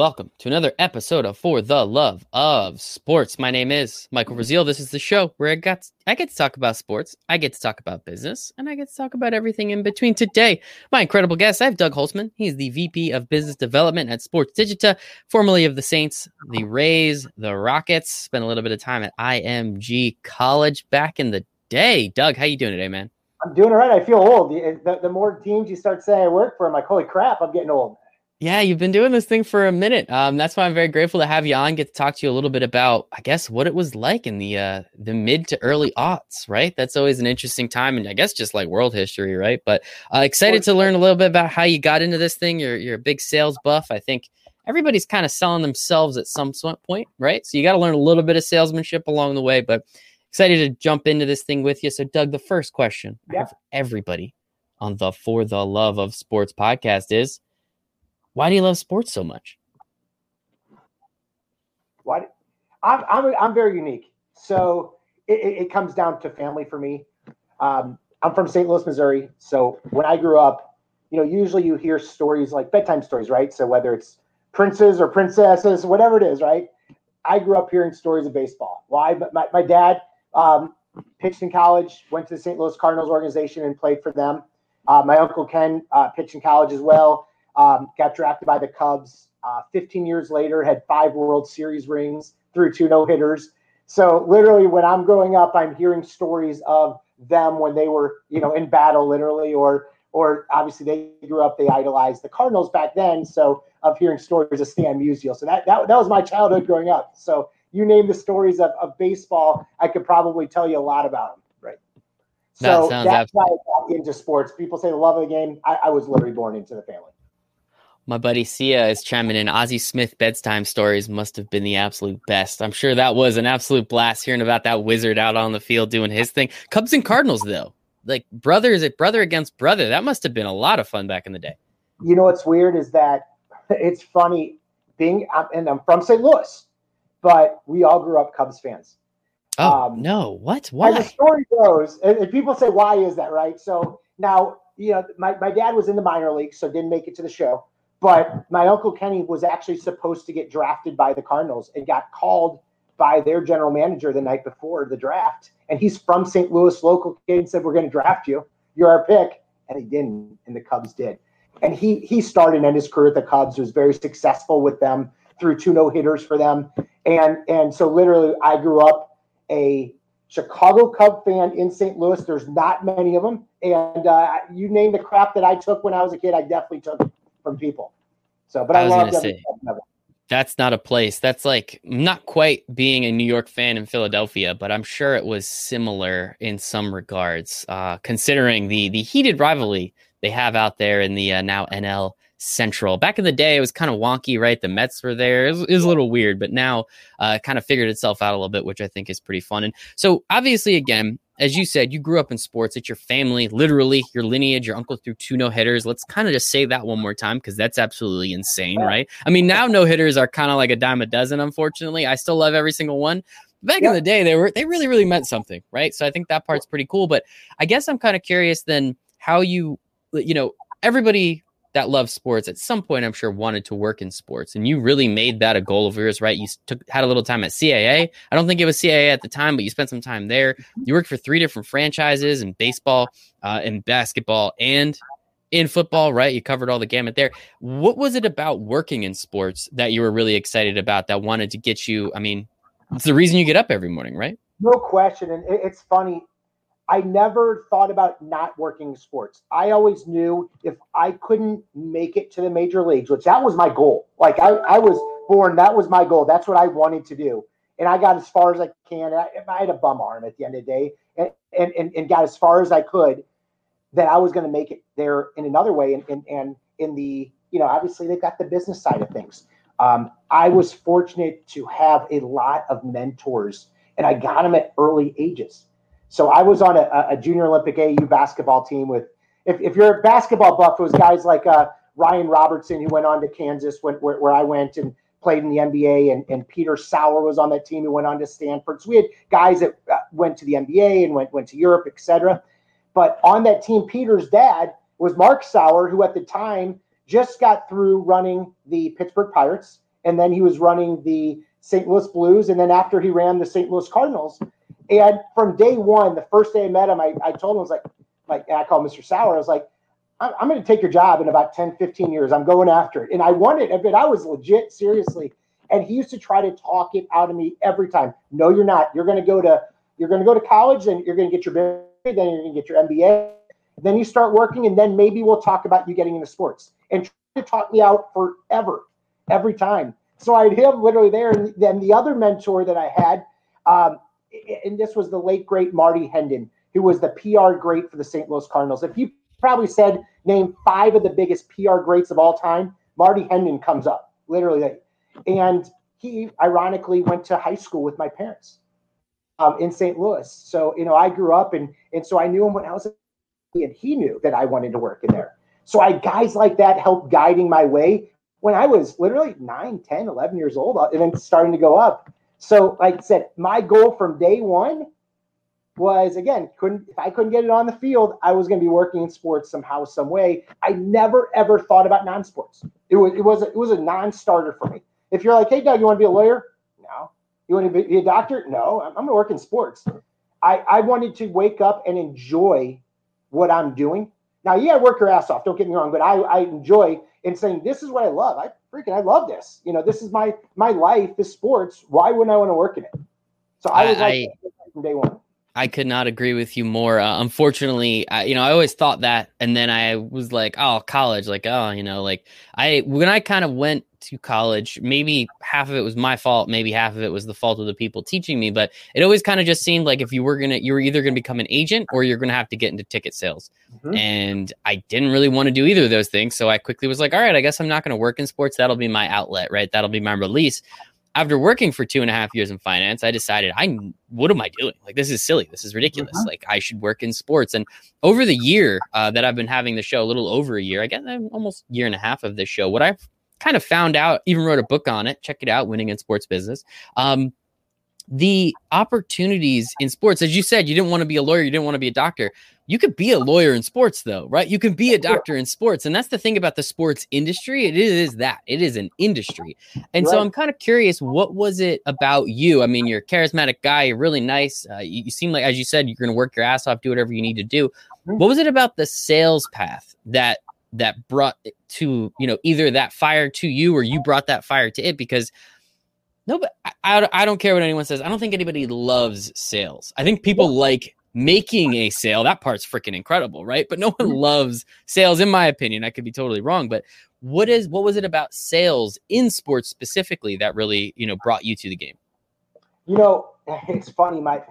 Welcome to another episode of For the Love of Sports. My name is Michael Rasile. This is the show where I got I get to talk about sports, I get to talk about business, and I get to talk about everything in between. Today, my incredible guest, I have Doug Holtzman. He's the VP of Business Development at Sportsdigita, formerly of the Saints, the Rays, the Rockets. Spent a little bit of time at IMG College back in the day. Doug, how you doing today, man? I'm doing all right. I feel old. The, the, the more teams you start saying I work for, I'm like, holy crap, I'm getting old. Yeah, you've been doing this thing for a minute. Um, that's why I'm very grateful to have you on. Get to talk to you a little bit about, I guess, what it was like in the uh, the mid to early aughts. Right, that's always an interesting time, and I guess just like world history, right? But uh, excited to learn a little bit about how you got into this thing. You're you're a big sales buff. I think everybody's kind of selling themselves at some point, right? So you got to learn a little bit of salesmanship along the way. But excited to jump into this thing with you. So, Doug, the first question yeah. for everybody on the For the Love of Sports podcast is why do you love sports so much? Why? I'm, I'm, I'm very unique. So it, it comes down to family for me. Um, I'm from St. Louis, Missouri. So when I grew up, you know, usually you hear stories like bedtime stories, right? So whether it's princes or princesses, whatever it is, right? I grew up hearing stories of baseball. Why? Well, my, my dad um, pitched in college, went to the St. Louis Cardinals organization and played for them. Uh, my uncle Ken uh, pitched in college as well. Um, got drafted by the Cubs. Uh, 15 years later, had five World Series rings, threw two no hitters. So literally, when I'm growing up, I'm hearing stories of them when they were, you know, in battle, literally, or or obviously they grew up, they idolized the Cardinals back then. So of hearing stories of Stan Musial. So that that, that was my childhood growing up. So you name the stories of, of baseball, I could probably tell you a lot about them. Right. So that that's why I got into sports. People say the love of the game. I, I was literally born into the family. My buddy Sia is chiming in. Ozzie Smith bedtime stories must have been the absolute best. I'm sure that was an absolute blast hearing about that wizard out on the field doing his thing. Cubs and Cardinals, though, like brothers, brother against brother. That must have been a lot of fun back in the day. You know what's weird is that it's funny being, and I'm from St. Louis, but we all grew up Cubs fans. Oh um, no! What? Why? As the story goes, and, and people say, "Why is that?" Right? So now, you know, my, my dad was in the minor league, so didn't make it to the show. But my uncle Kenny was actually supposed to get drafted by the Cardinals and got called by their general manager the night before the draft. And he's from St. Louis, local kid, and said, We're going to draft you. You're our pick. And he didn't, and the Cubs did. And he he started in his career at the Cubs, was very successful with them, threw two no hitters for them. And and so literally I grew up a Chicago Cub fan in St. Louis. There's not many of them. And uh, you name the crap that I took when I was a kid, I definitely took from people. So, but I, I love say, That's not a place. That's like not quite being a New York fan in Philadelphia, but I'm sure it was similar in some regards, uh, considering the the heated rivalry they have out there in the uh, now NL Central. Back in the day, it was kind of wonky, right? The Mets were there. It was, it was a little weird, but now uh, kind of figured itself out a little bit, which I think is pretty fun. And so, obviously, again, as you said, you grew up in sports. It's your family, literally your lineage. Your uncle threw two no hitters. Let's kind of just say that one more time because that's absolutely insane, right? I mean, now no hitters are kind of like a dime a dozen. Unfortunately, I still love every single one. Back in the day, they were they really really meant something, right? So I think that part's pretty cool. But I guess I'm kind of curious then how you, you know, everybody that loves sports at some point i'm sure wanted to work in sports and you really made that a goal of yours right? You took had a little time at caa i don't think it was caa at the time but you spent some time there. You worked for three different franchises in baseball uh, in basketball and in football right? You covered all the gamut there. What was it about working in sports that you were really excited about that wanted to get you i mean it's the reason you get up every morning right? No question and it's funny I never thought about not working sports. I always knew if I couldn't make it to the major leagues, which that was my goal. Like I, I was born, that was my goal. That's what I wanted to do. And I got as far as I can. I, I had a bum arm at the end of the day and, and, and, got as far as I could that I was going to make it there in another way. And, and, and in the, you know, obviously they've got the business side of things. Um, I was fortunate to have a lot of mentors and I got them at early ages so I was on a, a junior Olympic AU basketball team with, if, if you're a basketball buff, it was guys like uh, Ryan Robertson, who went on to Kansas, went, where, where I went and played in the NBA, and, and Peter Sauer was on that team who went on to Stanford. So we had guys that uh, went to the NBA and went, went to Europe, etc. But on that team, Peter's dad was Mark Sauer, who at the time just got through running the Pittsburgh Pirates, and then he was running the St. Louis Blues, and then after he ran the St. Louis Cardinals. And from day one, the first day I met him, I, I told him, I was like, like I call Mr. Sauer, I was like, I'm, I'm going to take your job in about 10, 15 years. I'm going after it. And I wanted it, but I was legit, seriously. And he used to try to talk it out of me every time. No, you're not. You're going to go to you're going to go to college, and you're going to get your then you're going to get your MBA. Then you start working, and then maybe we'll talk about you getting into sports. And try to talk me out forever, every time. So I had him literally there. And then the other mentor that I had, um, and this was the late great Marty Hendin, who was the PR great for the St. Louis Cardinals. If you probably said name five of the biggest PR greats of all time, Marty Hendin comes up literally. And he ironically went to high school with my parents um, in St. Louis. So you know, I grew up and and so I knew him when I was, a and he knew that I wanted to work in there. So I guys like that helped guiding my way when I was literally 9, 10, 11 years old, uh, and then starting to go up. So, like I said, my goal from day one was again, couldn't if I couldn't get it on the field, I was going to be working in sports somehow, some way. I never ever thought about non-sports. It was it was a, it was a non-starter for me. If you're like, hey Doug, you want to be a lawyer? No. You want to be a doctor? No. I'm, going to work in sports. I, I wanted to wake up and enjoy what I'm doing. Now, yeah, work your ass off. Don't get me wrong, but I, I enjoy in saying this is what I love. I freaking I love this. You know, this is my my life is sports. Why wouldn't I want to work in it? So I was I, like I, from day one. I could not agree with you more. Uh, unfortunately, I, you know, I always thought that, and then I was like, oh, college, like, oh, you know, like I when I kind of went to college, maybe half of it was my fault, maybe half of it was the fault of the people teaching me, but it always kind of just seemed like if you were gonna, you were either gonna become an agent or you're gonna have to get into ticket sales, mm-hmm. and I didn't really want to do either of those things, so I quickly was like, all right, I guess I'm not gonna work in sports. That'll be my outlet, right? That'll be my release after working for two and a half years in finance, I decided I what am I doing? Like this is silly. This is ridiculous. Uh-huh. Like I should work in sports. And over the year uh, that I've been having the show, a little over a year, I guess almost year and a half of this show. What I've kind of found out, even wrote a book on it. Check it out, Winning in Sports Business. Um, the opportunities in sports, as you said, you didn't want to be a lawyer, you didn't want to be a doctor. You could be a lawyer in sports, though, right? You can be a doctor in sports. And that's the thing about the sports industry. It is that it is an industry. And right. so I'm kind of curious, what was it about you? I mean, you're a charismatic guy, you're really nice. Uh, you, you, seem like, as you said, you're going to work your ass off, do whatever you need to do. Mm-hmm. What was it about the sales path that that brought to you know either that fire to you or you brought that fire to it because no, but I, I don't care what anyone says. I don't think anybody loves sales. I think people like making a sale. That part's freaking incredible, right? But no one mm-hmm. loves sales, in my opinion. I could be totally wrong, but what is what was it about sales in sports specifically that really you know brought you to the game? You know, it's funny. My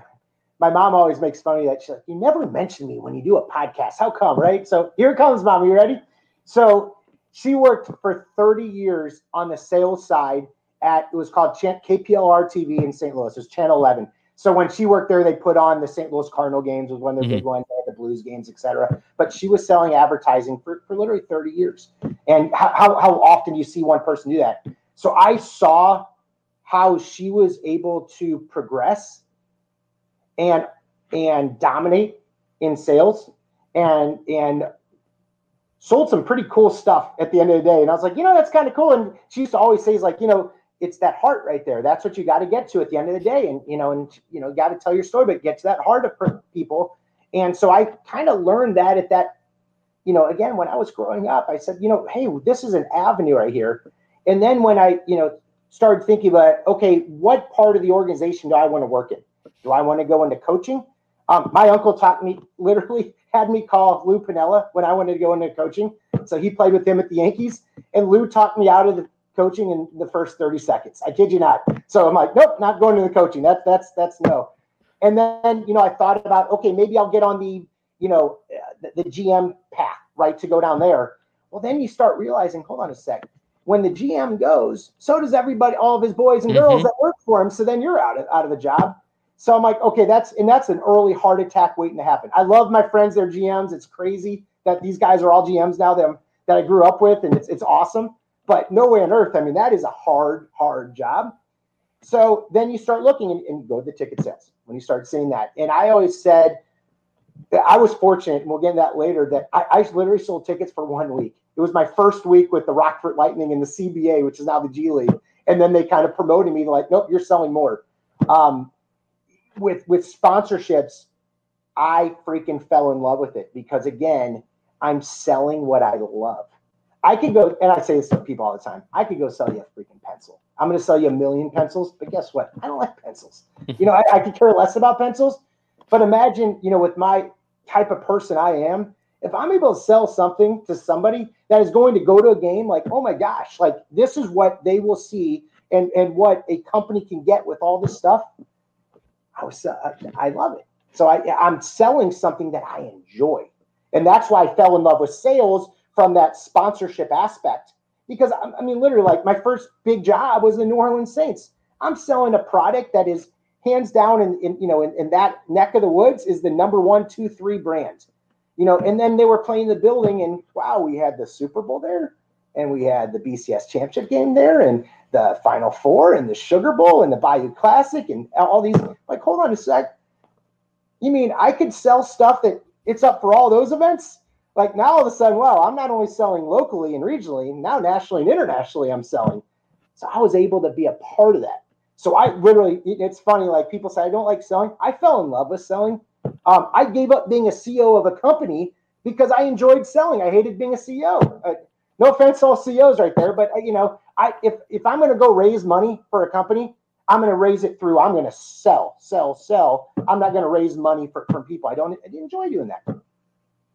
my mom always makes fun of that. She's like, "You never mention me when you do a podcast. How come?" Right? So here comes, mom. Are you ready? So she worked for 30 years on the sales side at it was called KPLR TV in St. Louis. It was Channel 11. So when she worked there, they put on the St. Louis Cardinal games was one of their mm-hmm. big ones, the Blues games, etc. But she was selling advertising for, for literally 30 years. And how, how often do you see one person do that? So I saw how she was able to progress and and dominate in sales and and sold some pretty cool stuff at the end of the day. And I was like, you know, that's kind of cool. And she used to always say, like, you know, it's that heart right there. That's what you got to get to at the end of the day. And, you know, and, you know, got to tell your story, but get to that heart of people. And so I kind of learned that at that, you know, again, when I was growing up, I said, you know, hey, this is an avenue right here. And then when I, you know, started thinking about, okay, what part of the organization do I want to work in? Do I want to go into coaching? Um, my uncle taught me literally had me call Lou Piniella when I wanted to go into coaching. So he played with him at the Yankees, and Lou talked me out of the coaching in the first 30 seconds. I kid you not. So I'm like, nope, not going to the coaching. That's that's that's no. And then you know I thought about okay, maybe I'll get on the you know the, the GM path right to go down there. Well, then you start realizing, hold on a sec. When the GM goes, so does everybody, all of his boys and girls mm-hmm. that work for him. So then you're out of, out of a job. So I'm like, okay, that's and that's an early heart attack waiting to happen. I love my friends, they're GMs. It's crazy that these guys are all GMs now that, that I grew up with, and it's it's awesome. But no way on earth. I mean, that is a hard, hard job. So then you start looking and, and go to the ticket sales when you start seeing that. And I always said I was fortunate, and we'll get into that later, that I, I literally sold tickets for one week. It was my first week with the Rockford Lightning in the CBA, which is now the G League. And then they kind of promoted me like, nope, you're selling more. Um, with with sponsorships, I freaking fell in love with it because again, I'm selling what I love. I could go, and I say this to people all the time. I could go sell you a freaking pencil. I'm going to sell you a million pencils, but guess what? I don't like pencils. you know, I, I could care less about pencils. But imagine, you know, with my type of person I am, if I'm able to sell something to somebody that is going to go to a game, like, oh my gosh, like this is what they will see and and what a company can get with all this stuff. I was, uh, I love it. So I, I'm selling something that I enjoy, and that's why I fell in love with sales from that sponsorship aspect. Because I mean, literally, like my first big job was the New Orleans Saints. I'm selling a product that is hands down in, in you know in, in that neck of the woods is the number one, two, three brand. You know, and then they were playing the building, and wow, we had the Super Bowl there, and we had the BCS championship game there, and the Final Four, and the Sugar Bowl, and the Bayou Classic, and all these. Like, hold on a sec. You mean I could sell stuff that it's up for all those events? Like now all of a sudden, well, I'm not only selling locally and regionally, now nationally and internationally, I'm selling. So I was able to be a part of that. So I literally, it's funny, like people say, I don't like selling. I fell in love with selling. Um, I gave up being a CEO of a company because I enjoyed selling. I hated being a CEO. Uh, no offense to all CEOs right there, but uh, you know, I if if I'm going to go raise money for a company, I'm going to raise it through. I'm going to sell, sell, sell. I'm not going to raise money for, from people. I don't I enjoy doing that.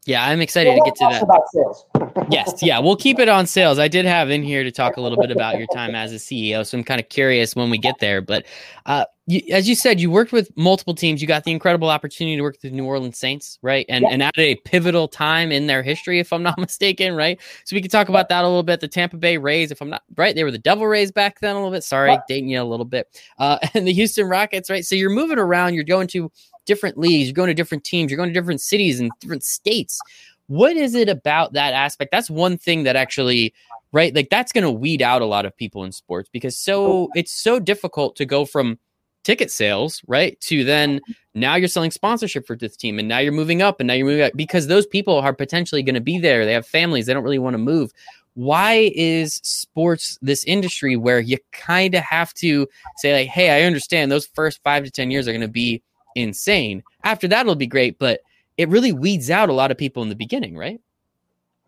Yeah, I'm excited to get to that. About sales. yes, yeah, we'll keep it on sales. I did have in here to talk a little bit about your time as a CEO, so I'm kind of curious when we get there. But uh, you, as you said, you worked with multiple teams. You got the incredible opportunity to work with the New Orleans Saints, right? And yeah. and at a pivotal time in their history, if I'm not mistaken, right? So we can talk about that a little bit. The Tampa Bay Rays, if I'm not right, they were the Devil Rays back then a little bit. Sorry, dating you a little bit. Uh, and the Houston Rockets, right? So you're moving around. You're going to different leagues. You're going to different teams. You're going to different cities and different states. What is it about that aspect? That's one thing that actually, right? Like that's going to weed out a lot of people in sports because so oh, it's so difficult to go from ticket sales, right? To then now you're selling sponsorship for this team and now you're moving up and now you're moving up because those people are potentially going to be there. They have families, they don't really want to move. Why is sports this industry where you kind of have to say, like, hey, I understand those first five to 10 years are going to be insane. After that, it'll be great. But it really weeds out a lot of people in the beginning, right?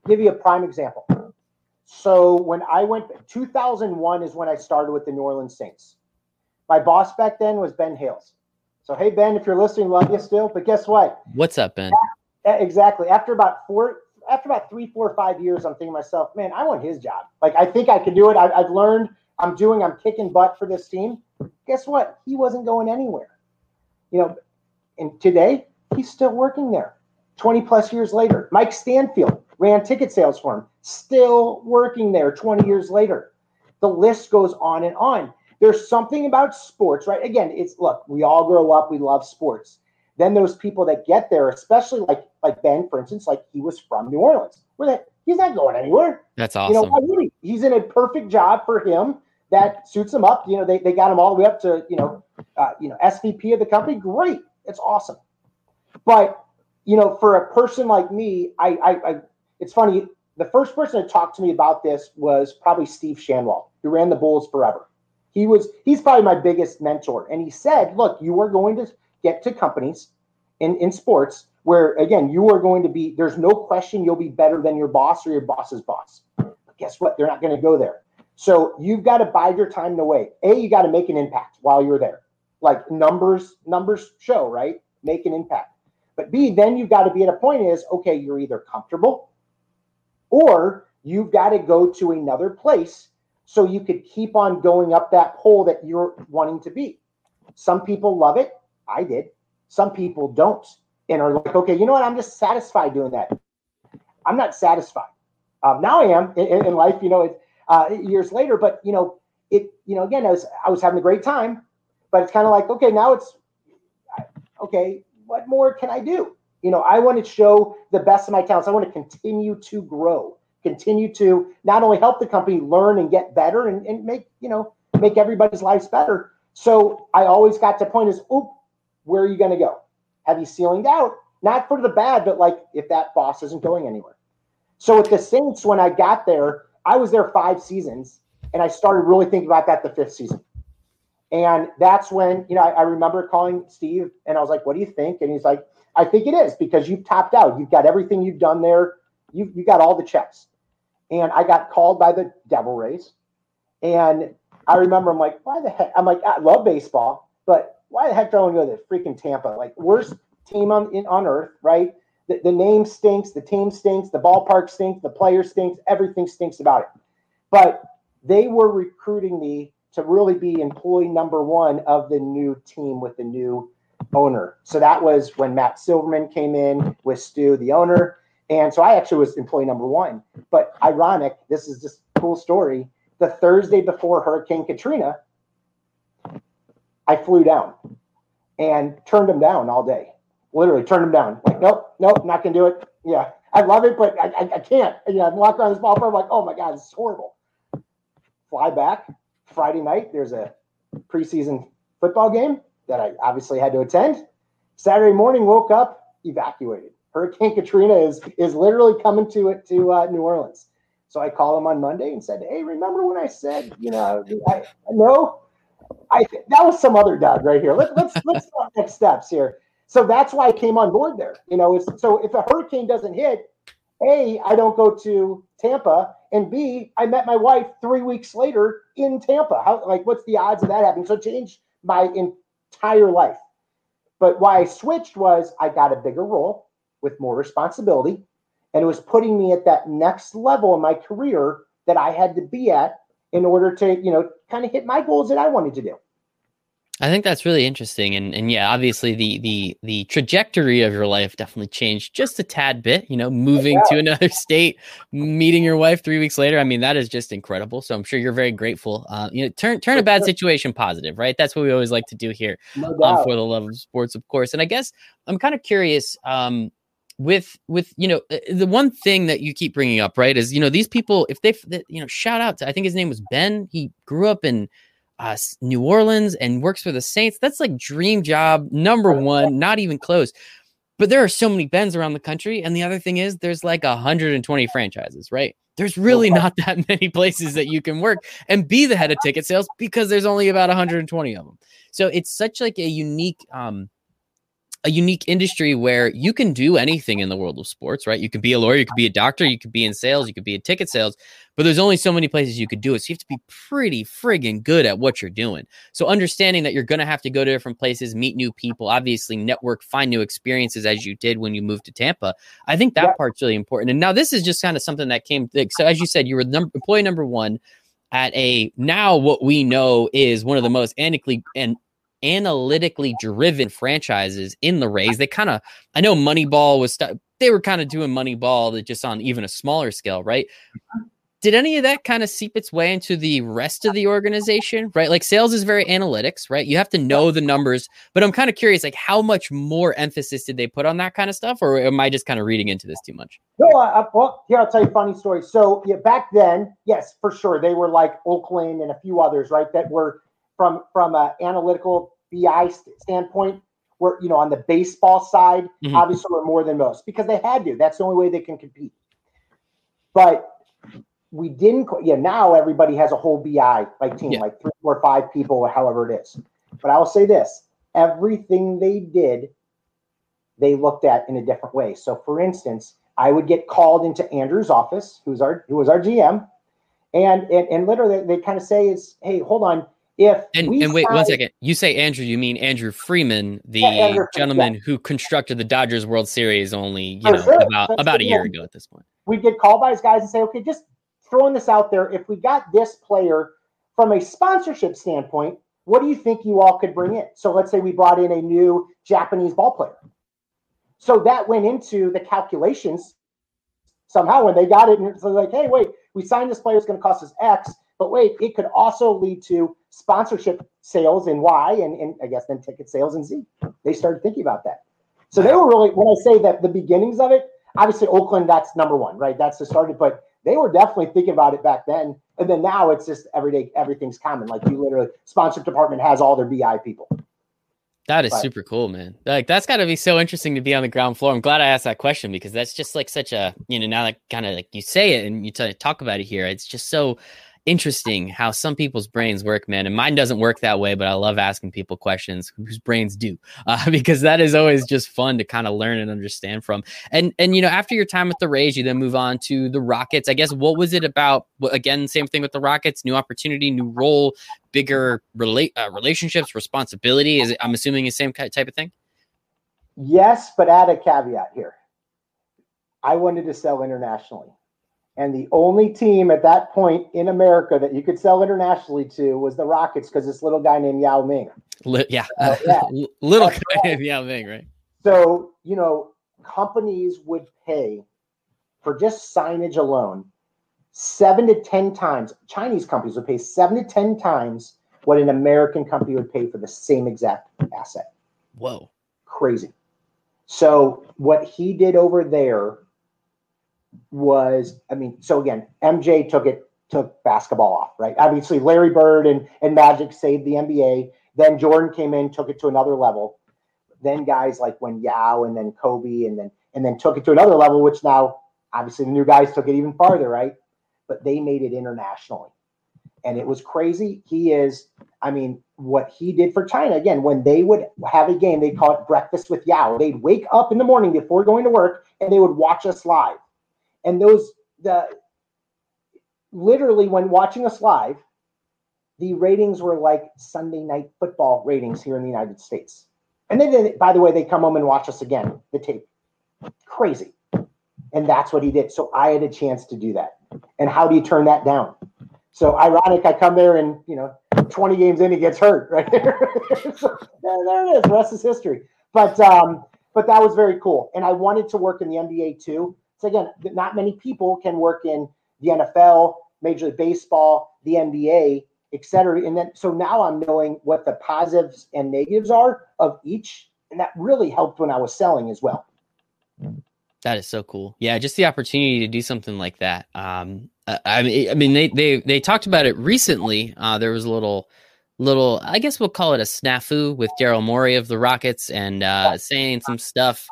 Give you a prime example. So when I went, 2001 is when I started with the New Orleans Saints. My boss back then was Ben Hales. So hey Ben, if you're listening, love you still. But guess what? What's up, Ben? Exactly. After about four, after about three, four, five years, I'm thinking to myself, man, I want his job. Like I think I can do it. I, I've learned. I'm doing. I'm kicking butt for this team. Guess what? He wasn't going anywhere. You know, and today He's still working there 20 plus years later. Mike Stanfield ran ticket sales for him, still working there 20 years later. The list goes on and on. There's something about sports, right? Again, it's look, we all grow up, we love sports. Then those people that get there, especially like like Ben, for instance, like he was from New Orleans. Where that he's not going anywhere. That's awesome. You know, really, he's in a perfect job for him that suits them up. You know, they, they got him all the way up to, you know, uh, you know, SVP of the company. Great. It's awesome. But you know, for a person like me, I, I, I it's funny. The first person to talk to me about this was probably Steve Schanwald, who ran the Bulls forever. He was he's probably my biggest mentor, and he said, "Look, you are going to get to companies in in sports where again you are going to be. There's no question you'll be better than your boss or your boss's boss. But guess what? They're not going to go there. So you've got to bide your time the way. A, you got to make an impact while you're there. Like numbers, numbers show, right? Make an impact. But B, then you've got to be at a point is okay, you're either comfortable or you've got to go to another place so you could keep on going up that pole that you're wanting to be. Some people love it. I did. Some people don't and are like, okay, you know what? I'm just satisfied doing that. I'm not satisfied. Um, now I am in, in life, you know, it, uh, years later, but you know, it, you know, again, I was, I was having a great time, but it's kind of like, okay, now it's okay what more can I do? You know, I want to show the best of my talents. I want to continue to grow, continue to not only help the company learn and get better and, and make, you know, make everybody's lives better. So I always got to point is, oh, where are you going to go? Have you ceilinged out? Not for the bad, but like if that boss isn't going anywhere. So with the Saints, when I got there, I was there five seasons, and I started really thinking about that the fifth season. And that's when, you know, I, I, remember calling Steve and I was like, what do you think? And he's like, I think it is because you've topped out. You've got everything you've done there. You, you got all the checks. And I got called by the Devil Rays. And I remember I'm like, why the heck? I'm like, I love baseball, but why the heck do I want to go to freaking Tampa? Like, worst team on in, on earth, right? The, the name stinks, the team stinks, the ballpark stinks, the player stinks, everything stinks about it. But they were recruiting me to really be employee number one of the new team with the new owner. So that was when Matt Silverman came in with Stu, the owner. And so I actually was employee number one. But ironic, this is just cool story. The Thursday before Hurricane Katrina, I flew down and turned them down all day. Literally turned them down. Like, nope, nope, not gonna do it. Yeah, I love it, but I, I, I can't. You know, I'm walking around this ballpark, I'm like, oh my god, it's horrible. Fly back, Friday night, there's a preseason football game that I obviously had to attend. Saturday morning, woke up, evacuated. Hurricane Katrina is is literally coming to it to uh, New Orleans. So I called him on Monday and said, "Hey, remember when I said, you know, I, no, I that was some other Doug right here. Let, let's let's start next steps here." So that's why I came on board there. You know, so if a hurricane doesn't hit, a, I don't go to Tampa, and B, I met my wife three weeks later in Tampa. How like what's the odds of that happening? So it changed my entire life. But why I switched was I got a bigger role with more responsibility, and it was putting me at that next level in my career that I had to be at in order to, you know, kind of hit my goals that I wanted to do. I think that's really interesting, and and yeah, obviously the the the trajectory of your life definitely changed just a tad bit. You know, moving yeah. to another state, meeting your wife three weeks later. I mean, that is just incredible. So I'm sure you're very grateful. Uh, you know, turn turn a bad situation positive, right? That's what we always like to do here no um, for the love of sports, of course. And I guess I'm kind of curious. Um, with with you know uh, the one thing that you keep bringing up right is you know these people if they you know shout out to i think his name was ben he grew up in uh, New Orleans and works for the Saints. That's like dream job number one, not even close. But there are so many Bens around the country. And the other thing is, there's like 120 franchises, right? There's really not that many places that you can work and be the head of ticket sales because there's only about 120 of them. So it's such like a unique um, a unique industry where you can do anything in the world of sports, right? You could be a lawyer, you could be a doctor, you could be in sales, you could be in ticket sales, but there's only so many places you could do it. So you have to be pretty friggin' good at what you're doing. So understanding that you're going to have to go to different places, meet new people, obviously network, find new experiences as you did when you moved to Tampa. I think that part's really important. And now this is just kind of something that came. So as you said, you were number, employee number one at a now what we know is one of the most analytically and analytically driven franchises in the Rays. They kind of, I know Moneyball was, st- they were kind of doing Moneyball that just on even a smaller scale, right? Did any of that kind of seep its way into the rest of the organization, right? Like sales is very analytics, right? You have to know the numbers, but I'm kind of curious, like how much more emphasis did they put on that kind of stuff, or am I just kind of reading into this too much? No, uh, well, here I'll tell you a funny story. So yeah, back then, yes, for sure, they were like Oakland and a few others, right? That were from from an analytical BI standpoint, where you know on the baseball side, mm-hmm. obviously we're more than most because they had to. That's the only way they can compete. But we didn't. Yeah, now everybody has a whole BI like team, yeah. like three, four, five people, or however it is. But I will say this: everything they did, they looked at in a different way. So, for instance, I would get called into Andrew's office, who's our who was our GM, and and, and literally they, they kind of say is, hey, hold on if and, and wait one second. You say andrew you mean Andrew Friedman the yeah, andrew, gentleman yeah. who constructed the dodgers world series only you For know sure. about That's about a year ago at this point. we get called by his guys and say okay just throwing this out there. If we got this player from a sponsorship standpoint what do you think you all could bring in? So let's say we brought in a new japanese ball player. So that went into the calculations somehow when they got it and it's like hey wait we signed this player it's going to cost us x but wait, it could also lead to sponsorship sales in Y and, and I guess then ticket sales in Z. They started thinking about that. So they were really, when I say that the beginnings of it, obviously Oakland, that's number one, right? That's the started, but they were definitely thinking about it back then. And then now it's just everyday, everything's common. Like you literally, sponsor department has all their BI people. That is but, super cool, man. Like that's got to be so interesting to be on the ground floor. I'm glad I asked that question because that's just like such a you know now that kind of like you say it and you t- talk about it here, it's just so interesting how some people's brains work, man. And mine doesn't work that way, but I love asking people questions whose brains do, uh, because that is always just fun to kind of learn and understand from. And and you know, after your time with the Rays, you then move on to the Rockets. I guess what was it about? Again, same thing with the Rockets: new opportunity, new role, bigger relate uh, relationships, responsibility. Is it, I'm assuming the same type of thing. Yes, but add a caveat here. I wanted to sell internationally. And the only team at that point in America that you could sell internationally to was the Rockets because this little guy named Yao Ming. yeah. Uh, yeah. little That's guy right. named Yao Ming, right? So, you know, companies would pay for just signage alone seven to 10 times, Chinese companies would pay seven to 10 times what an American company would pay for the same exact asset. Whoa. Crazy. So, what he did over there was, I mean, so again, MJ took it, took basketball off, right? Obviously, Larry Bird and, and Magic saved the NBA. Then Jordan came in, took it to another level. Then guys like when Yao and then Kobe and then and then took it to another level, which now obviously the new guys took it even farther, right? But they made it internationally. And it was crazy. He is, I mean, what he did for China again, when they would have a game, they call it breakfast with Yao. They'd wake up in the morning before going to work and they would watch us live and those the literally when watching us live, the ratings were like Sunday night football ratings here in the United States. And then, by the way, they come home and watch us again, the tape. Crazy. And that's what he did. So I had a chance to do that. And how do you turn that down? So ironic, I come there and, you know, 20 games in, he gets hurt right there. so there, there it is. The rest is history. But um, but that was very cool. And I wanted to work in the NBA too. So again, not many people can work in the NFL, Major League Baseball, the NBA, et cetera. And then so now I'm knowing what the positives and negatives are of each. And that really helped when I was selling as well. That is so cool. Yeah, just the opportunity to do something like that. Um, I mean, I mean, they they they talked about it recently. Uh, there was a little, little, I guess we'll call it a snafu with Daryl Morey of the Rockets and uh, saying some stuff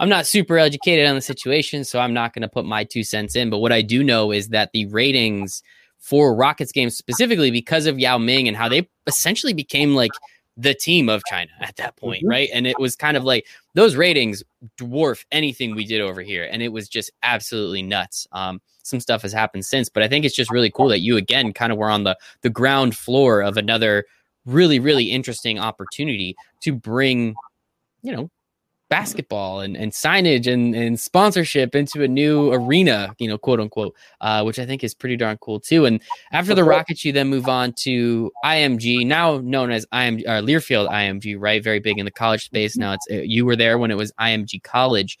I'm not super educated on the situation, so I'm not going to put my two cents in. But what I do know is that the ratings for Rockets games, specifically because of Yao Ming and how they essentially became like the team of China at that point, mm-hmm. right? And it was kind of like those ratings dwarf anything we did over here, and it was just absolutely nuts. Um, some stuff has happened since, but I think it's just really cool that you again kind of were on the the ground floor of another really really interesting opportunity to bring you know basketball and, and signage and, and sponsorship into a new arena, you know, quote unquote, uh, which I think is pretty darn cool too. And after the Rockets, you then move on to IMG, now known as IMG, uh, Learfield IMG, right? Very big in the college space. Now it's, uh, you were there when it was IMG College.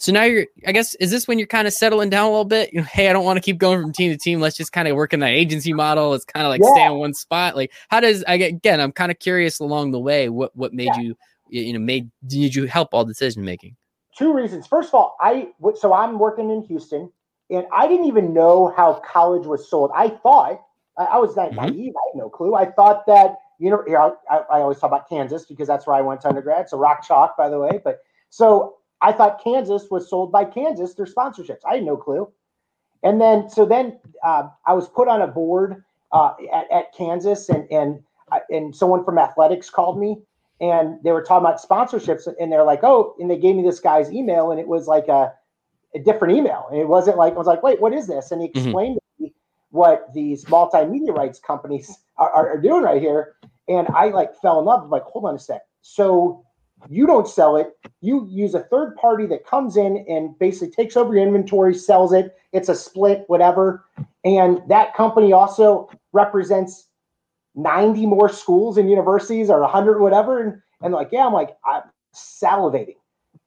So now you're, I guess, is this when you're kind of settling down a little bit? You know, hey, I don't want to keep going from team to team. Let's just kind of work in that agency model. It's kind of like yeah. stay on one spot. Like, how does I get again? I'm kind of curious along the way. What what made yeah. you you know made did you help all decision making? Two reasons. First of all, I so I'm working in Houston, and I didn't even know how college was sold. I thought I, was that mm-hmm. naive. I had no clue. I thought that you know I, I always talk about Kansas because that's where I went to undergrad. So rock chalk, by the way. But so I thought Kansas was sold by Kansas their sponsorships. I had no clue. And then so then uh, I was put on a board uh, at, at Kansas, and and and someone from athletics called me and they were talking about sponsorships and they're like oh and they gave me this guy's email and it was like a, a different email. And it wasn't like i was like wait what is this? And he mm-hmm. explained mm-hmm. me what these multimedia rights companies are, are, are, doing right here. And i like fell in love. Like hold on a sec. So you don't sell it. You use a third party that comes in and basically takes over your inventory sells it. It's a split whatever. And that company also represents 90 more schools and universities or 100 whatever. And, and like yeah i'm like i'm salivating.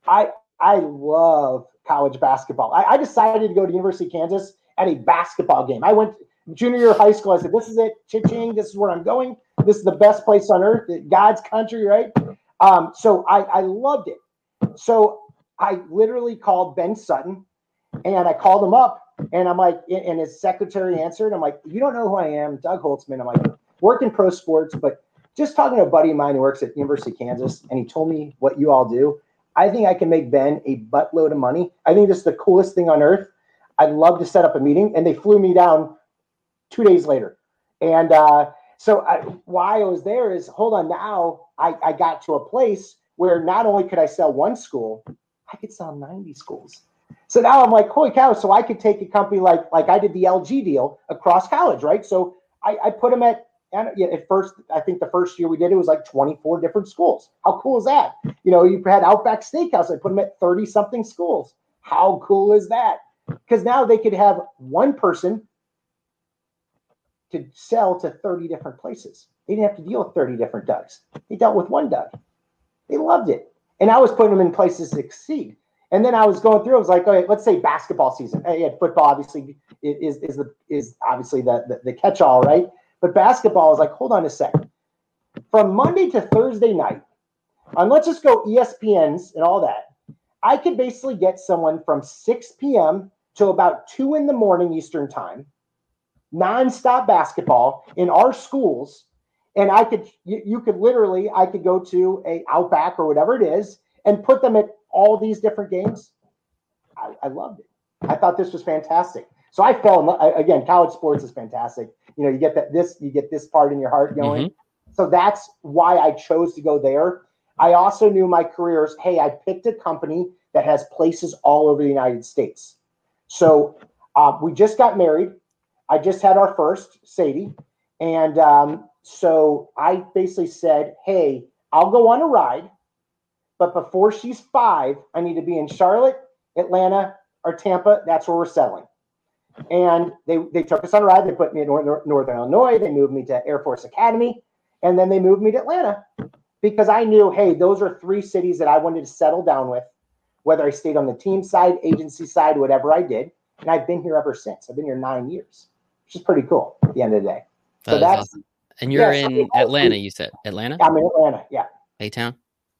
I i love college basketball. I, I decided to go to university of kansas at a basketball game. I went junior year of high school. I said this is it. Ching this is where i'm going. This is the best place on earth. God's country right? Um, so I, I loved it. So i literally called ben sutton and i called him up and i'm like and his secretary answered. I'm like you don't know who i am doug holtzman. I'm like work in pro sports, but just talking to a buddy of mine who works at University of Kansas, and he told me what you all do. I think I can make Ben a buttload of money. I think this is the coolest thing on earth. I'd love to set up a meeting, and they flew me down two days later. And uh, so I, why I was there is, hold on, now I, I got to a place where not only could I sell one school, I could sell 90 schools. So now I'm like, holy cow! So I could take a company like like I did the LG deal across college, right? So I, I put them at and at first, I think the first year we did it was like 24 different schools. How cool is that? You know, you had Outback Steakhouse. I put them at 30 something schools. How cool is that? Because now they could have one person to sell to 30 different places. They didn't have to deal with 30 different Dougs. They dealt with one Doug. They loved it. And I was putting them in places to succeed. And then I was going through. I was like, okay, let's say basketball season. Yeah, football obviously is is the is obviously the the, the catch all, right? But basketball is like, hold on a second. From Monday to Thursday night, and let's just go ESPNs and all that. I could basically get someone from 6 p.m. to about 2 in the morning Eastern time, nonstop basketball in our schools. And I could, you, you could literally, I could go to a Outback or whatever it is and put them at all these different games. I, I loved it. I thought this was fantastic. So I fell in love. Again, college sports is fantastic. You know, you get that this, you get this part in your heart going. Mm-hmm. So that's why I chose to go there. I also knew my careers. Hey, I picked a company that has places all over the United States. So uh, we just got married. I just had our first, Sadie, and um, so I basically said, "Hey, I'll go on a ride, but before she's five, I need to be in Charlotte, Atlanta, or Tampa. That's where we're settling." And they, they took us on a ride. They put me in Northern, Illinois. They moved me to Air Force Academy. And then they moved me to Atlanta because I knew, hey, those are three cities that I wanted to settle down with, whether I stayed on the team side, agency side, whatever I did. And I've been here ever since. I've been here nine years, which is pretty cool at the end of the day. So that's awesome. and you're yeah, in Atlanta, you said Atlanta? I'm in Atlanta, yeah. A town.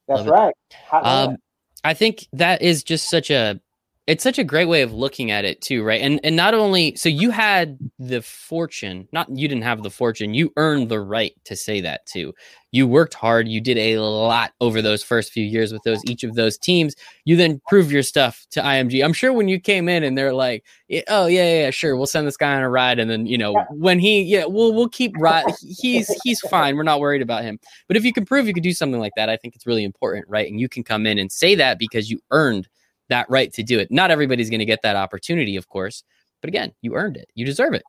That's Love right. Um, I think that is just such a it's such a great way of looking at it too right? And and not only so you had the fortune not you didn't have the fortune you earned the right to say that too. You worked hard you did a lot over those first few years with those each of those teams. You then prove your stuff to img i'm sure when you came in and they're like oh yeah yeah, yeah sure we'll send this guy on a ride and then you know yeah. when he yeah we'll we'll keep right he's he's fine we're not worried about him. But if you can prove you could do something like that i think it's really important right? And you can come in and say that because you earned that right to do it. Not everybody's going to get that opportunity, of course, but again, you earned it. You deserve it.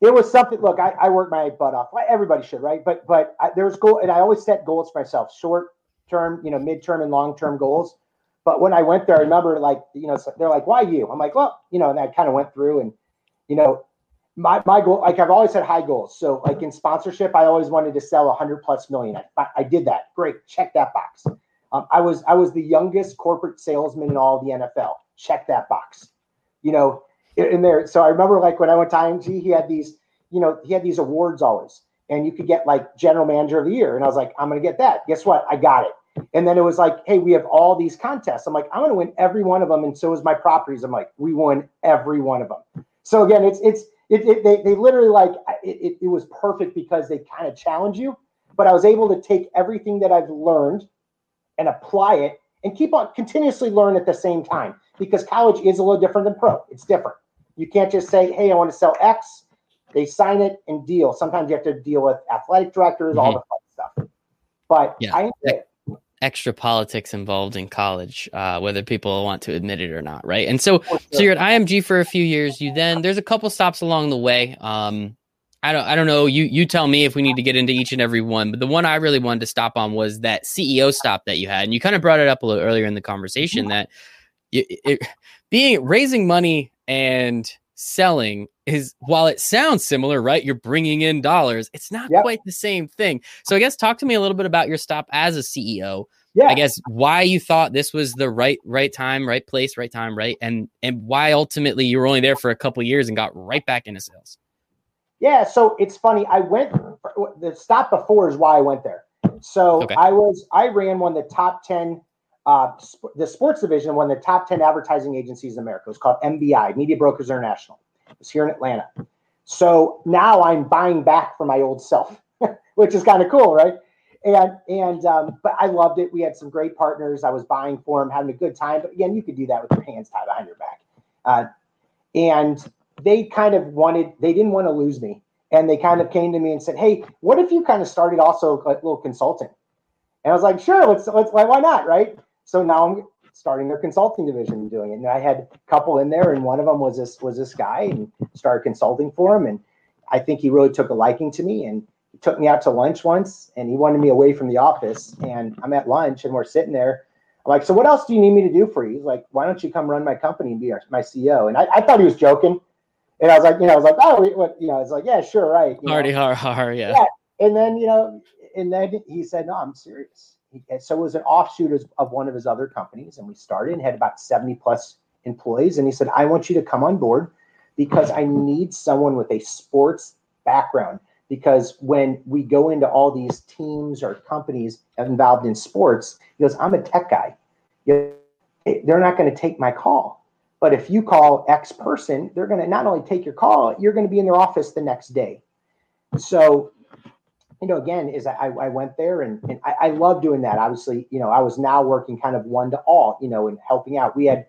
It was something. Look, I, I worked my butt off. Everybody should, right? But but I, there's goal, and I always set goals for myself: short term, you know, midterm and long term goals. But when I went there, I remember like you know they're like, "Why you?" I'm like, "Well, you know," and I kind of went through and you know my my goal like I've always had high goals. So like in sponsorship, I always wanted to sell 100 plus million. I, I did that. Great, check that box. Um, I was I was the youngest corporate salesman in all the NFL. Check that box. You know, in there. So I remember like when I went to IMG, he had these, you know, he had these awards always, and you could get like general manager of the year. And I was like, I'm gonna get that. Guess what? I got it. And then it was like, hey, we have all these contests. I'm like, I'm gonna win every one of them. And so is my properties. I'm like, we won every one of them. So again, it's it's it, it they, they literally like it, it, it was perfect because they kind of challenge you. But I was able to take everything that I've learned and apply it and keep on continuously learn at the same time because college is a little different than pro. It's different. You can't just say, "Hey, I want to sell X." They sign it and deal. Sometimes you have to deal with athletic directors, mm-hmm. all the fun stuff. But yeah. I extra politics involved in college, uh, whether people want to admit it or not, right? And so, so you're at IMG for a few years. You then there's a couple stops along the way. Um, I don't I don't know. You you tell me if we need to get into each and every one. But the one I really wanted to stop on was that CEO stop that you had, and you kind of brought it up a little earlier in the conversation mm-hmm. that it, it, being raising money and selling is while it sounds similar, right? You're bringing in dollars. It's not yep. quite the same thing. So I guess talk to me a little bit about your stop as a CEO. Yeah. I guess why you thought this was the right right time, right place, right time, right, and and why ultimately you were only there for a couple years and got right back into sales. Yeah, so it's funny. I went the stop before is why I went there. So okay. I was I ran one of the top ten. Uh, sp- the sports division, one of the top ten advertising agencies in America. It was called MBI, Media Brokers International. It was here in Atlanta. So now I'm buying back for my old self, which is kind of cool, right? and and um, but I loved it. We had some great partners. I was buying for them, having a good time. But again, you could do that with your hands tied behind your back. Uh, and they kind of wanted, they didn't want to lose me, and they kind of came to me and said, "Hey, what if you kind of started also a little consulting?" And I was like, "Sure, let's let's why why not, right?" So now I'm starting their consulting division and doing it. And I had a couple in there, and one of them was this was this guy, and started consulting for him. And I think he really took a liking to me, and took me out to lunch once, and he wanted me away from the office. And I'm at lunch, and we're sitting there. I'm like, so what else do you need me to do for you? He's like, why don't you come run my company and be our, my CEO? And I, I thought he was joking. And I was like, you know, I was like, oh, what, you know, it's like, yeah, sure, right. You Hardy, har, har, yeah. yeah. And then, you know, and then he said, no, I'm serious. He, so it was an offshoot of, of one of his other companies. And we started and had about 70 plus employees. And he said, I want you to come on board because I need someone with a sports background. Because when we go into all these teams or companies involved in sports, he goes, I'm a tech guy. They're not going to take my call but if you call X person, they're going to not only take your call, you're going to be in their office the next day. So, you know, again, is I, I went there and, and I, I love doing that. Obviously, you know, I was now working kind of one to all, you know, and helping out. We had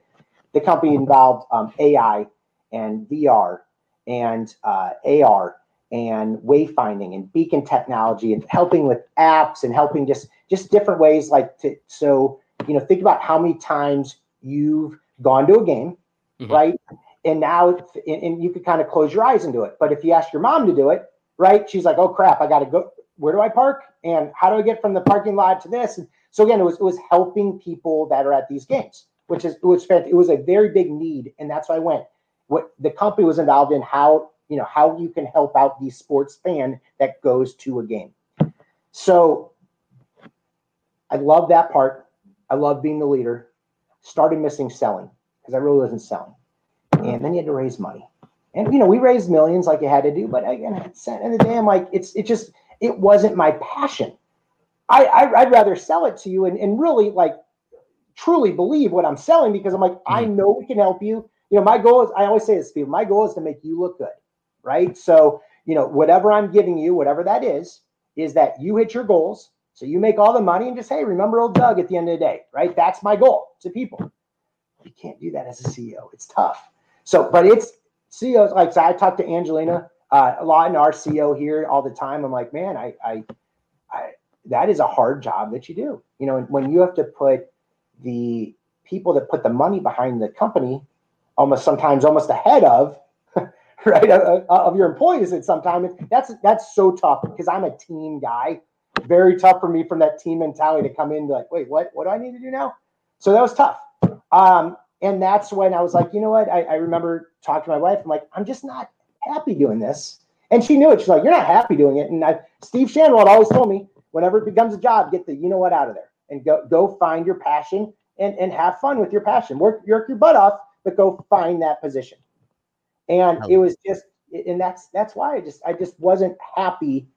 the company involved um, AI and VR and uh, AR and wayfinding and beacon technology and helping with apps and helping just just different ways like to so you know think about how many times you've gone to a game, mm-hmm. right? And now, and, and you could kind of close your eyes and do it. But if you ask your mom to do it, right? She's like, oh crap, I got to go. Where do I park? And how do I get from the parking lot to this? And so again, it was it was helping people that are at these games, which is which was it was a very big need, and that's why I went. What the company was involved in how you know how you can help out the sports fan that goes to a game. So I love that part. I love being the leader started missing selling because I really wasn't selling. And then you had to raise money. And you know, we raised millions like you had to do, but again, at the end of the day, I'm like, it's it just it wasn't my passion. I, I would rather sell it to you and, and really like truly believe what I'm selling because I'm like, mm-hmm. I know we can help you. You know, my goal is I always say this to people, my goal is to make you look good. Right. So, you know, whatever I'm giving you, whatever that is, is that you hit your goals so you make all the money and just, hey, remember old Doug at the end of the day, right? That's my goal to people. You can't do that as a CEO. It's tough. So, but it's CEOs like so I talk to Angelina uh, a lot in our CEO here all the time. I'm like, man, I, I, I, that is a hard job that you do. You know, when you have to put the people that put the money behind the company almost sometimes almost ahead of right of, of your employees at some time that's that's so tough because i'm a team guy very tough for me from that team mentality to come in and be like, wait, what, what do I need to do now? So that was tough. Um, and that's when I was like, you know what? I, I remember talking to my wife. I'm like, I'm just not happy doing this. And she knew it. She's like, you're not happy doing it. And I, Steve Schanwald always told me, whenever it becomes a job, get the you know what out of there and go go find your passion and and have fun with your passion. Work work your butt off, but go find that position. And it was just, and that's that's why I just I just wasn't happy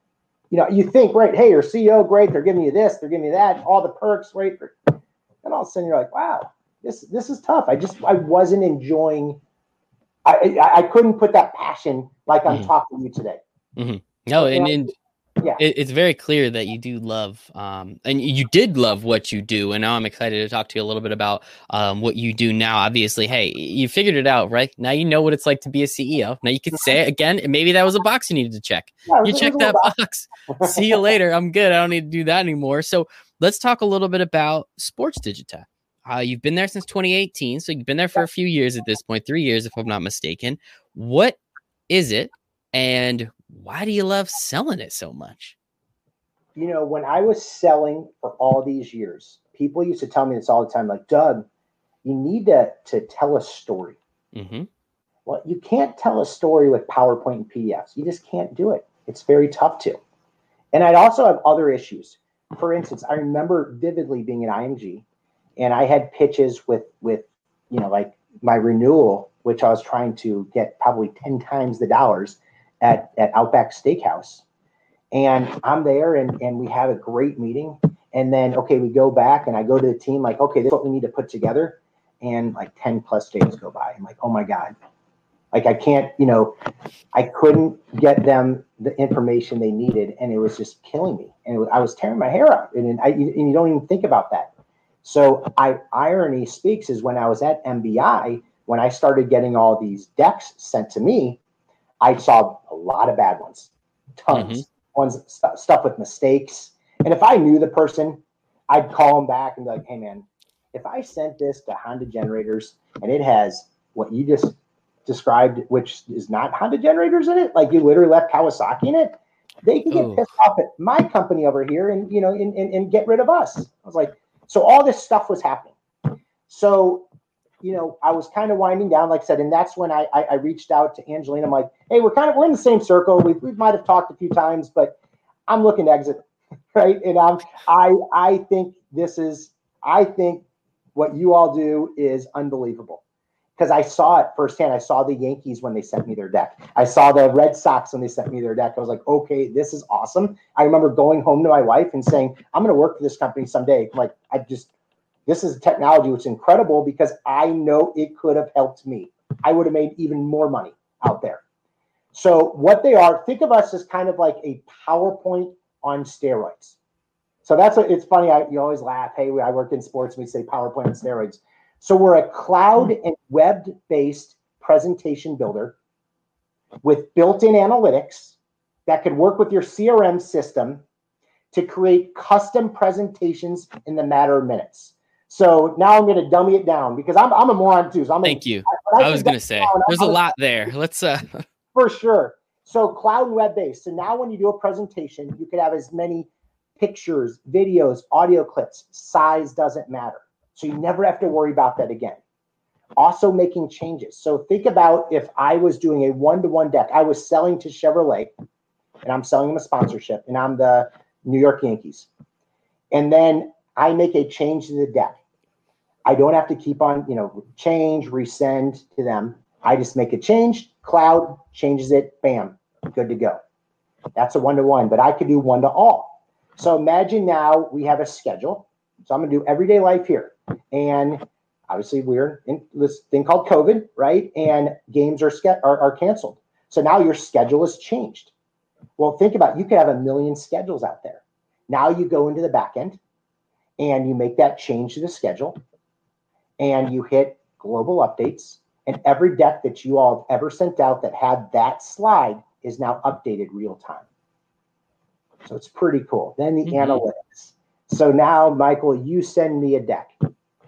you know, you think, right, hey, your CEO, great, they're giving you this, they're giving you that, all the perks, right? And all of a sudden you're like, wow, this this is tough. I just I wasn't enjoying I I, I couldn't put that passion like I'm mm-hmm. talking to you today. Mm-hmm. No, and, and yeah. It, it's very clear that you do love um, and you did love what you do and now i'm excited to talk to you a little bit about um, what you do now. Obviously hey you figured it out right? Now you know what it's like to be a ceo now you can say it again maybe that was a box you needed to check. Yeah, you check that box. see you later. I'm good. I don't need to do that anymore. So let's talk a little bit about Sportsdigita uh, you've been there since 2018 so you've been there for a few years at this point three years if i'm not mistaken. What is it and why do you love selling it so much? You know, when I was selling for all these years, people used to tell me this all the time like, Doug, you need to, to tell a story. Mm-hmm. Well, you can't tell a story with PowerPoint and PDFs. You just can't do it. It's very tough to. And I'd also have other issues. For instance, I remember vividly being at IMG and I had pitches with with you know like my renewal, which I was trying to get probably 10 times the dollars at, at Outback Steakhouse. And I'm there and, and we have a great meeting. And then, okay, we go back and I go to the team, like, okay, this is what we need to put together. And like 10 plus days go by. I'm like, oh my God, Like I can't, you know, I couldn't get them the information they needed, and it was just killing me. And I was tearing my hair out, and, I, and you don't even think about that. So I irony speaks is when I was at MBI, when I started getting all these decks sent to me, I saw a lot of bad ones, tons, mm-hmm. ones st- stuff with mistakes. And if I knew the person, I'd call them back and be like, "Hey, man, if I sent this to Honda Generators and it has what you just described, which is not Honda Generators in it, like you literally left Kawasaki in it, they can get Ooh. pissed off at my company over here and you know and, and, and get rid of us." I was like, so all this stuff was happening. So you know, I was kind of winding down, like I said, and that's when I, I, I reached out to Angelina. I'm like, hey, we're kind of we're in the same circle. We, we might have talked a few times, but I'm looking to exit, right? And I'm I I think this is I think what you all do is unbelievable because I saw it firsthand. I saw the Yankees when they sent me their deck. I saw the Red Sox when they sent me their deck. I was like, okay, this is awesome. I remember going home to my wife and saying, I'm going to work for this company someday. Like, I just, this is a technology which is incredible because I know it could have helped me. I would have made even more money out there. So, what they are, think of us as kind of like a PowerPoint on steroids. So that's what it's funny. I, you always laugh. Hey, I work in sports. And we say PowerPoint on steroids. So we're a cloud and web-based presentation builder with built-in analytics that could work with your CRM system to create custom presentations in the matter of minutes. So now I'm going to dummy it down because I'm, I'm a moron too. So I'm Thank a, you. I, I was going to say down, there's I'm a lot there. Let's uh for sure. So cloud and web based. So now when you do a presentation, you could have as many pictures, videos, audio clips. Size doesn't matter. So you never have to worry about that again. Also making changes. So think about if I was doing a one-to-one deck, I was selling to Chevrolet and I'm selling them a sponsorship and I'm the New York Yankees. And then I make a change to the deck. I don't have to keep on, you know, change, resend to them. I just make a change, cloud changes it, bam, good to go. That's a one to one, but I could do one to all. So imagine now we have a schedule. So I'm going to do everyday life here. And obviously, we're in this thing called COVID, right? And games are, are, are canceled. So now your schedule has changed. Well, think about it. you could have a million schedules out there. Now you go into the back end and you make that change to the schedule and you hit global updates. And every deck that you all have ever sent out that had that slide is now updated real time. So it's pretty cool. Then the mm-hmm. analytics. So now, Michael, you send me a deck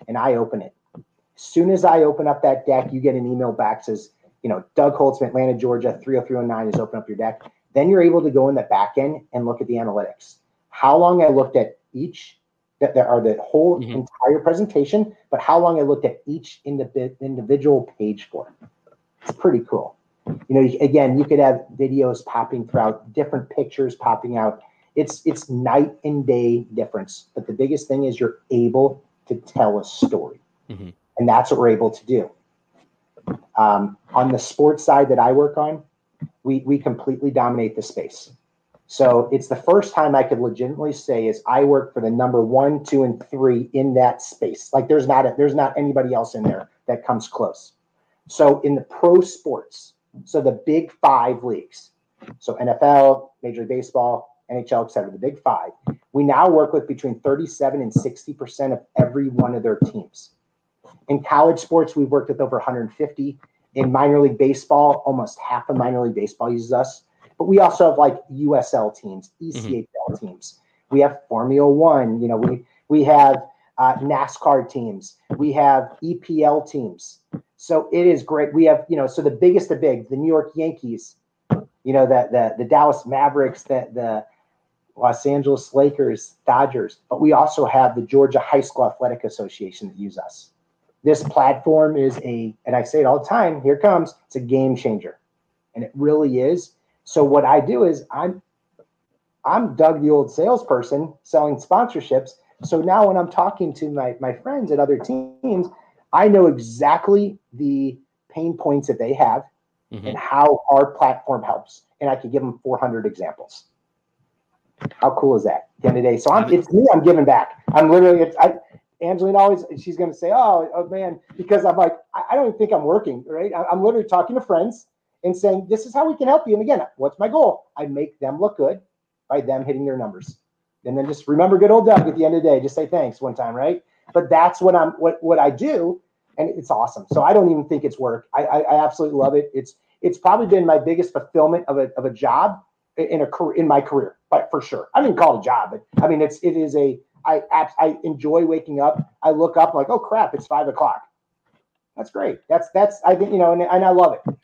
and I open it. As soon as I open up that deck, you get an email back says, you know, Doug Holtz from Atlanta, Georgia, 30309 has opened up your deck. Then you're able to go in the back end and look at the analytics. How long I looked at each, that there are the whole mm-hmm. entire presentation, but how long I looked at each individual page for. It's pretty cool. You know, again, you could have videos popping throughout, different pictures popping out. It's it's night and day difference. But the biggest thing is you're able to tell a story. Mm-hmm. And that's what we're able to do. Um, on the sports side that I work on, we, we completely dominate the space. So it's the first time I could legitimately say is I work for the number one, two, and three in that space. Like there's not a, there's not anybody else in there that comes close. So in the pro sports, so the big five leagues, so NFL, Major League Baseball, NHL, et cetera, the big five, we now work with between 37 and 60% of every one of their teams. In college sports, we've worked with over 150. In minor league baseball, almost half of minor league baseball uses us. But we also have like USL teams, ECHL mm-hmm. teams. We have Formula One. You know, we we have uh, NASCAR teams. We have EPL teams. So it is great. We have you know, so the biggest of big, the New York Yankees. You know, the the the Dallas Mavericks, the the Los Angeles Lakers, Dodgers, but we also have the Georgia High School Athletic Association that use us. This platform is a, and I say it all the time, here comes, it's a game changer. And it really is. So what I do is I'm I'm Doug the old salesperson selling sponsorships. So now when I'm talking to my, my friends at other teams, I know exactly the pain points that they have mm-hmm. and how our platform helps. And I can give them 400 examples. How cool is that? At the end of the day, so I'm, it's me. I'm giving back. I'm literally. It's, I Angelina always, she's going to say, oh, oh, man, because I'm like, I, I don't even think I'm working, right? I, I'm literally talking to friends and saying, this is how we can help you. And again, what's my goal? I make them look good by them hitting their numbers. And then just remember good old Doug at the end of the day, just say thanks one time, right? But that's what I'm, what, what I do. And it's awesome. So I don't even think it's work. I, I, I absolutely love it. It's, it's probably been my biggest fulfillment of a, of a job in a career, in my career, but for sure. I didn't call it a job, but I mean, it's, it is a, I I enjoy waking up. I look up like, oh crap, it's five o'clock. That's great. That's that's I think you know, and, and I love it.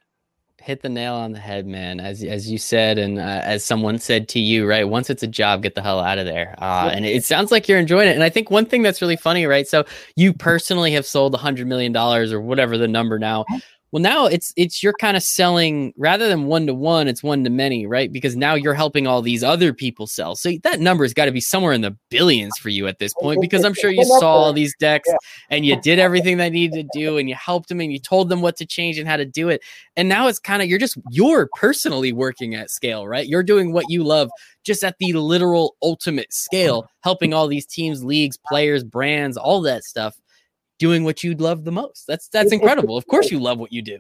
Hit the nail on the head, man. As as you said, and uh, as someone said to you, right? Once it's a job, get the hell out of there. Uh. And it sounds like you're enjoying it. And I think one thing that's really funny, right? So you personally have sold a hundred million dollars or whatever the number now. Well, now it's it's you're kind of selling rather than one to one, it's one to many, right? Because now you're helping all these other people sell. So that number has got to be somewhere in the billions for you at this point, because I'm sure you saw all these decks and you did everything they needed to do, and you helped them and you told them what to change and how to do it. And now it's kind of you're just you're personally working at scale, right? You're doing what you love, just at the literal ultimate scale, mm-hmm. helping all these teams, leagues, players, brands, all that stuff doing what you'd love the most. That's that's incredible. Of course, you love what you do.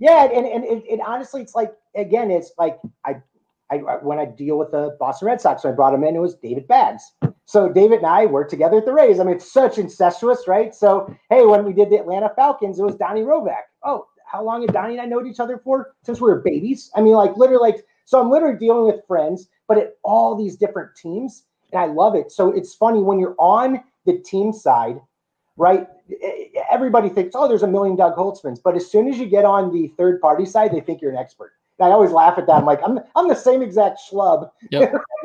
Yeah, and and it, it, honestly, it's like again, it's like I, I when I deal with the Boston Red Sox, when I brought him in, it was David Baggs. So David and I worked together at the Rays. I mean, it's such incestuous, right? So hey, when we did the Atlanta Falcons, it was Donnie Rovac. Oh, how long had Donnie and I known each other for? Since we were babies. I mean, like literally, like so. I'm literally dealing with friends, but at all these different teams, and I love it. So it's funny when you're on the team side right? Everybody thinks, oh, there's a million Doug Holtzmans. But as soon as you get on the third party side, they think you're an expert. And I always laugh at that. I'm like, I'm, I'm the same exact schlub yep.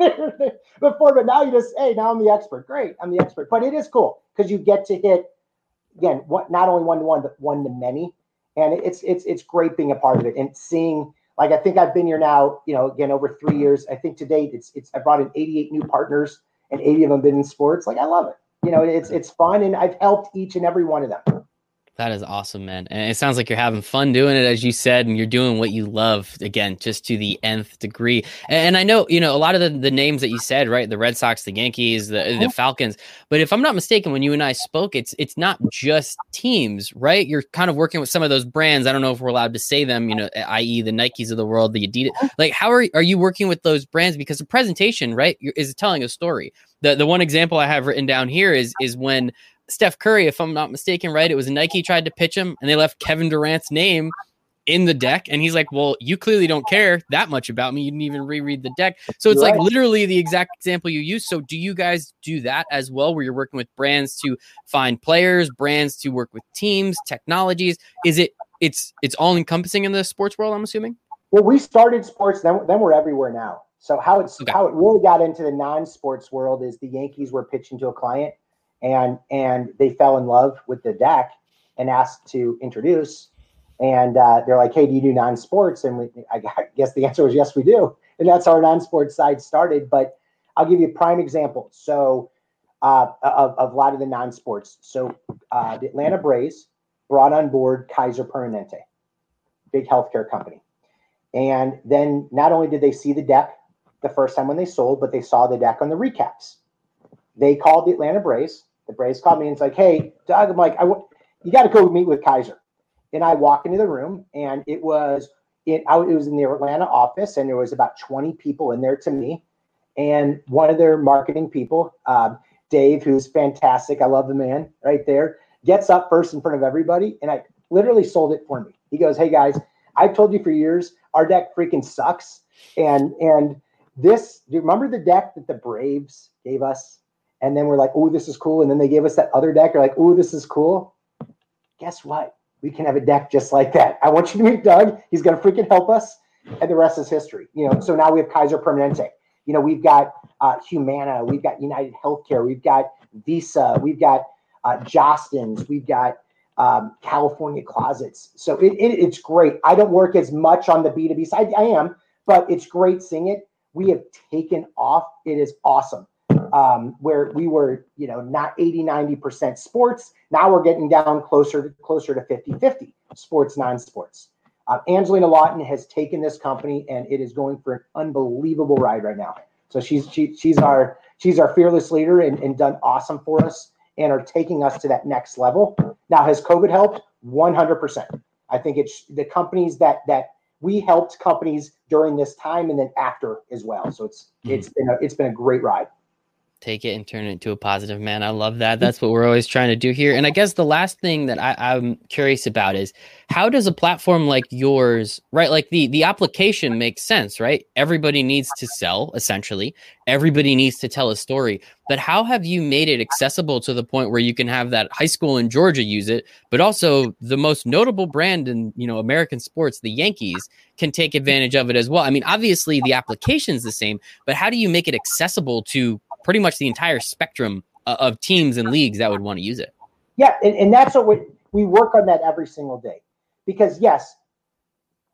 before, but now you just, hey, now I'm the expert. Great, I'm the expert. But it is cool because you get to hit again, what not only one to one, but one to many. And it's it's it's great being a part of it and seeing. Like I think I've been here now, you know, again over three years. I think to date, it's it's I brought in 88 new partners, and 80 of them been in sports. Like I love it you know, it's it's fun, and I've helped each and every one of them. That is awesome, man. And it sounds like you're having fun doing it, as you said, and you're doing what you love again, just to the nth degree. And I know, you know, a lot of the, the names that you said, right? The Red Sox, the Yankees, the, the uh-huh. Falcons. But if I'm not mistaken, when you and I spoke, it's it's not just teams, right? You're kind of working with some of those brands. I don't know if we're allowed to say them, you know, i.e. the Nikes of the world, the Adidas. Uh-huh. Like, how are are you working with those brands? Because the presentation, right, is telling a story. The the one example I have written down here is is when Steph Curry, if I'm not mistaken, right? It was Nike tried to pitch him and they left Kevin Durant's name in the deck. And he's like, Well, you clearly don't care that much about me. You didn't even reread the deck. So it's right. like literally the exact example you use. So do you guys do that as well, where you're working with brands to find players, brands to work with teams, technologies? Is it it's it's all encompassing in the sports world, I'm assuming? Well, we started sports, then then we're everywhere now. So how it's okay. how it really got into the non-sports world is the Yankees were pitching to a client and and they fell in love with the deck and asked to introduce. And uh, they're like, "Hey, do you do non-sports?" And we, I guess the answer was yes, we do. And that's how our non-sports side started. But I'll give you a prime example. So uh, of, of a lot of the non-sports. So uh, the Atlanta Braves brought on board Kaiser Permanente, big healthcare company. And then not only did they see the deck the first time when they sold, but they saw the deck on the recaps. They called the Atlanta Braves the Braves called me and it's like, hey, Doug, I'm like, I w- you got to go meet with Kaiser. And I walk into the room and it was it, I, it was in the Atlanta office and there was about 20 people in there to me. And one of their marketing people, um, Dave, who's fantastic, I love the man right there, gets up first in front of everybody and I literally sold it for me. He goes, Hey guys, I've told you for years, our deck freaking sucks. And and this, do you remember the deck that the Braves gave us and then we're like, oh, this is cool. And then they gave us that other deck. You're like, oh, this is cool. Guess what? We can have a deck just like that. I want you to meet Doug. He's going to freaking help us. And the rest is history. You know, so now we have Kaiser Permanente. You know, we've got uh, Humana, we've got United Healthcare, we've got Visa, we've got uh, Jostens, we've got um, California Closets. So it, it, it's great. I don't work as much on the B2B side. I am, but it's great seeing it. We have taken off. It is awesome um, where we were, you know, not 80, 90% sports. Now we're getting down closer to closer to 50, 50 sports, non-sports. Uh, Angelina Lawton has taken this company and it is going for an unbelievable ride right now. So she's she, she's our she's our fearless leader and, and done awesome for us. and are taking us to that next level. Now, has COVID helped? 100%. I think it's the companies that that we helped companies during this time and then after as well. So it's mm-hmm. it's been a, it's been a great ride take it and turn it into a positive man. I love that. That's what we're always trying to do here. And i guess the last thing that I, am curious about is how does a platform like yours right? Like the the application makes sense right? Everybody needs to sell essentially. Everybody needs to tell a story. But how have you made it accessible to the point where you can have that high school in georgia use it but also the most notable brand in you know american sports the yankees can take advantage of it as well? I mean obviously the application is the same but how do you make it accessible to pretty much the entire spectrum uh, of teams and leagues that would want to use it. Yeah, and, and that's what we, we work on that every single day. Because yes,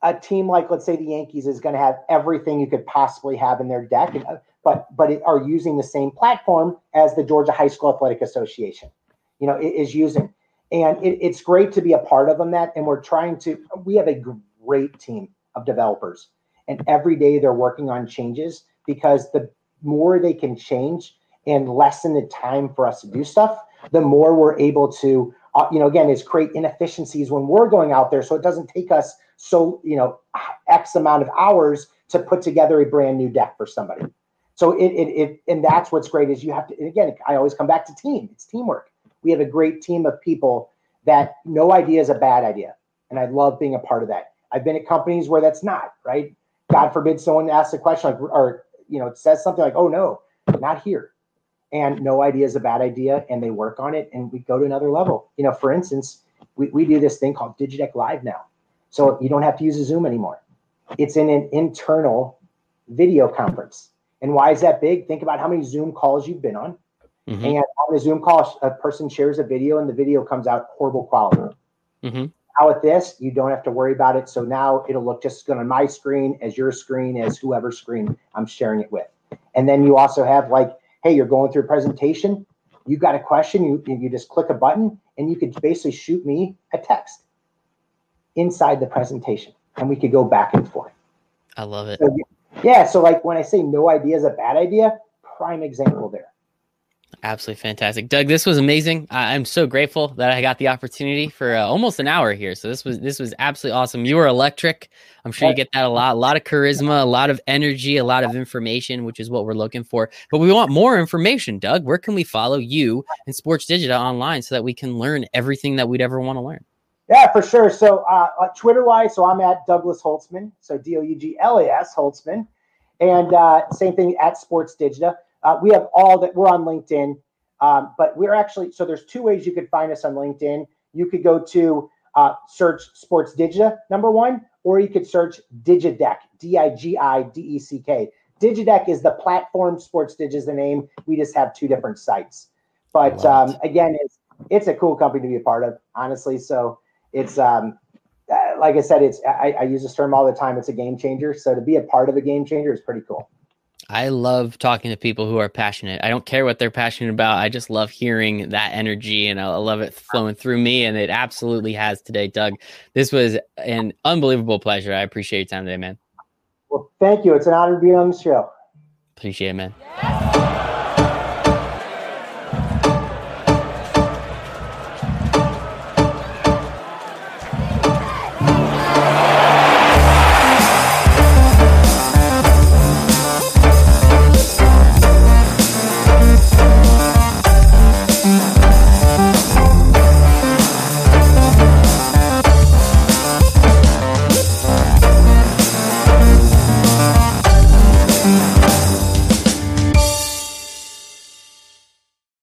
a team like let's say the Yankees is going to have everything you could possibly have in their deck, and, uh, but but it, are using the same platform as the Georgia High School Athletic Association. You know, is using, and it, it's great to be a part of them. That, and we're trying to. We have a great team of developers, and every day they're working on changes because the more they can change and lessen the time for us to do stuff, the more we're able to, uh, you know, again, is create inefficiencies when we're going out there. So it doesn't take us so, you know, X amount of hours to put together a brand new deck for somebody. So it, it, it, and that's what's great is you have to, again, I always come back to team. It's teamwork. We have a great team of people that no idea is a bad idea. And I love being a part of that. I've been at companies where that's not, right? God forbid someone asks a question like, or you know, it says something like, oh no, not here. And no idea is a bad idea. And they work on it and we go to another level. You know, for instance, we, we do this thing called Digideck Live now. So you don't have to use a Zoom anymore. It's in an internal video conference. And why is that big? Think about how many Zoom calls you've been on. Mm-hmm. And on a Zoom call, a person shares a video and the video comes out horrible quality. Mm-hmm. Now with this, you don't have to worry about it. So now it'll look just good on my screen as your screen as whoever's screen I'm sharing it with. And then you also have like, hey, you're going through a presentation. You got a question, you you just click a button and you could basically shoot me a text inside the presentation. And we could go back and forth. I love it. So, yeah. So like when I say no idea is a bad idea, prime example there. Absolutely fantastic, Doug. This was amazing. I'm so grateful that I got the opportunity for uh, almost an hour here. So this was this was absolutely awesome. You were electric. I'm sure you get that a lot. A lot of charisma, a lot of energy, a lot of information, which is what we're looking for. But we want more information, Doug. Where can we follow you and Sportsdigita online so that we can learn everything that we'd ever want to learn? Yeah, for sure. So uh, uh Twitter wise, so I'm at Douglas Holtzman. So D O U G L A S Holtzman, and uh, same thing at Sportsdigita. Uh, we have all that. We're on LinkedIn, um, but we're actually so there's two ways you could find us on LinkedIn. You could go to uh, search Sportsdigita number one, or you could search Digideck, D I G I D E C K. Digideck is the platform. Sports Dig is the name. We just have two different sites. But um, again, it's it's a cool company to be a part of, honestly. So it's um, uh, like I said, it's I, I use this term all the time. It's a game changer. So to be a part of a game changer is pretty cool. I love talking to people who are passionate. I don't care what they're passionate about. I just love hearing that energy and I love it flowing through me. And it absolutely has today, Doug. This was an unbelievable pleasure. I appreciate your time today, man. Well, thank you. It's an honor to be on the show. Appreciate it, man.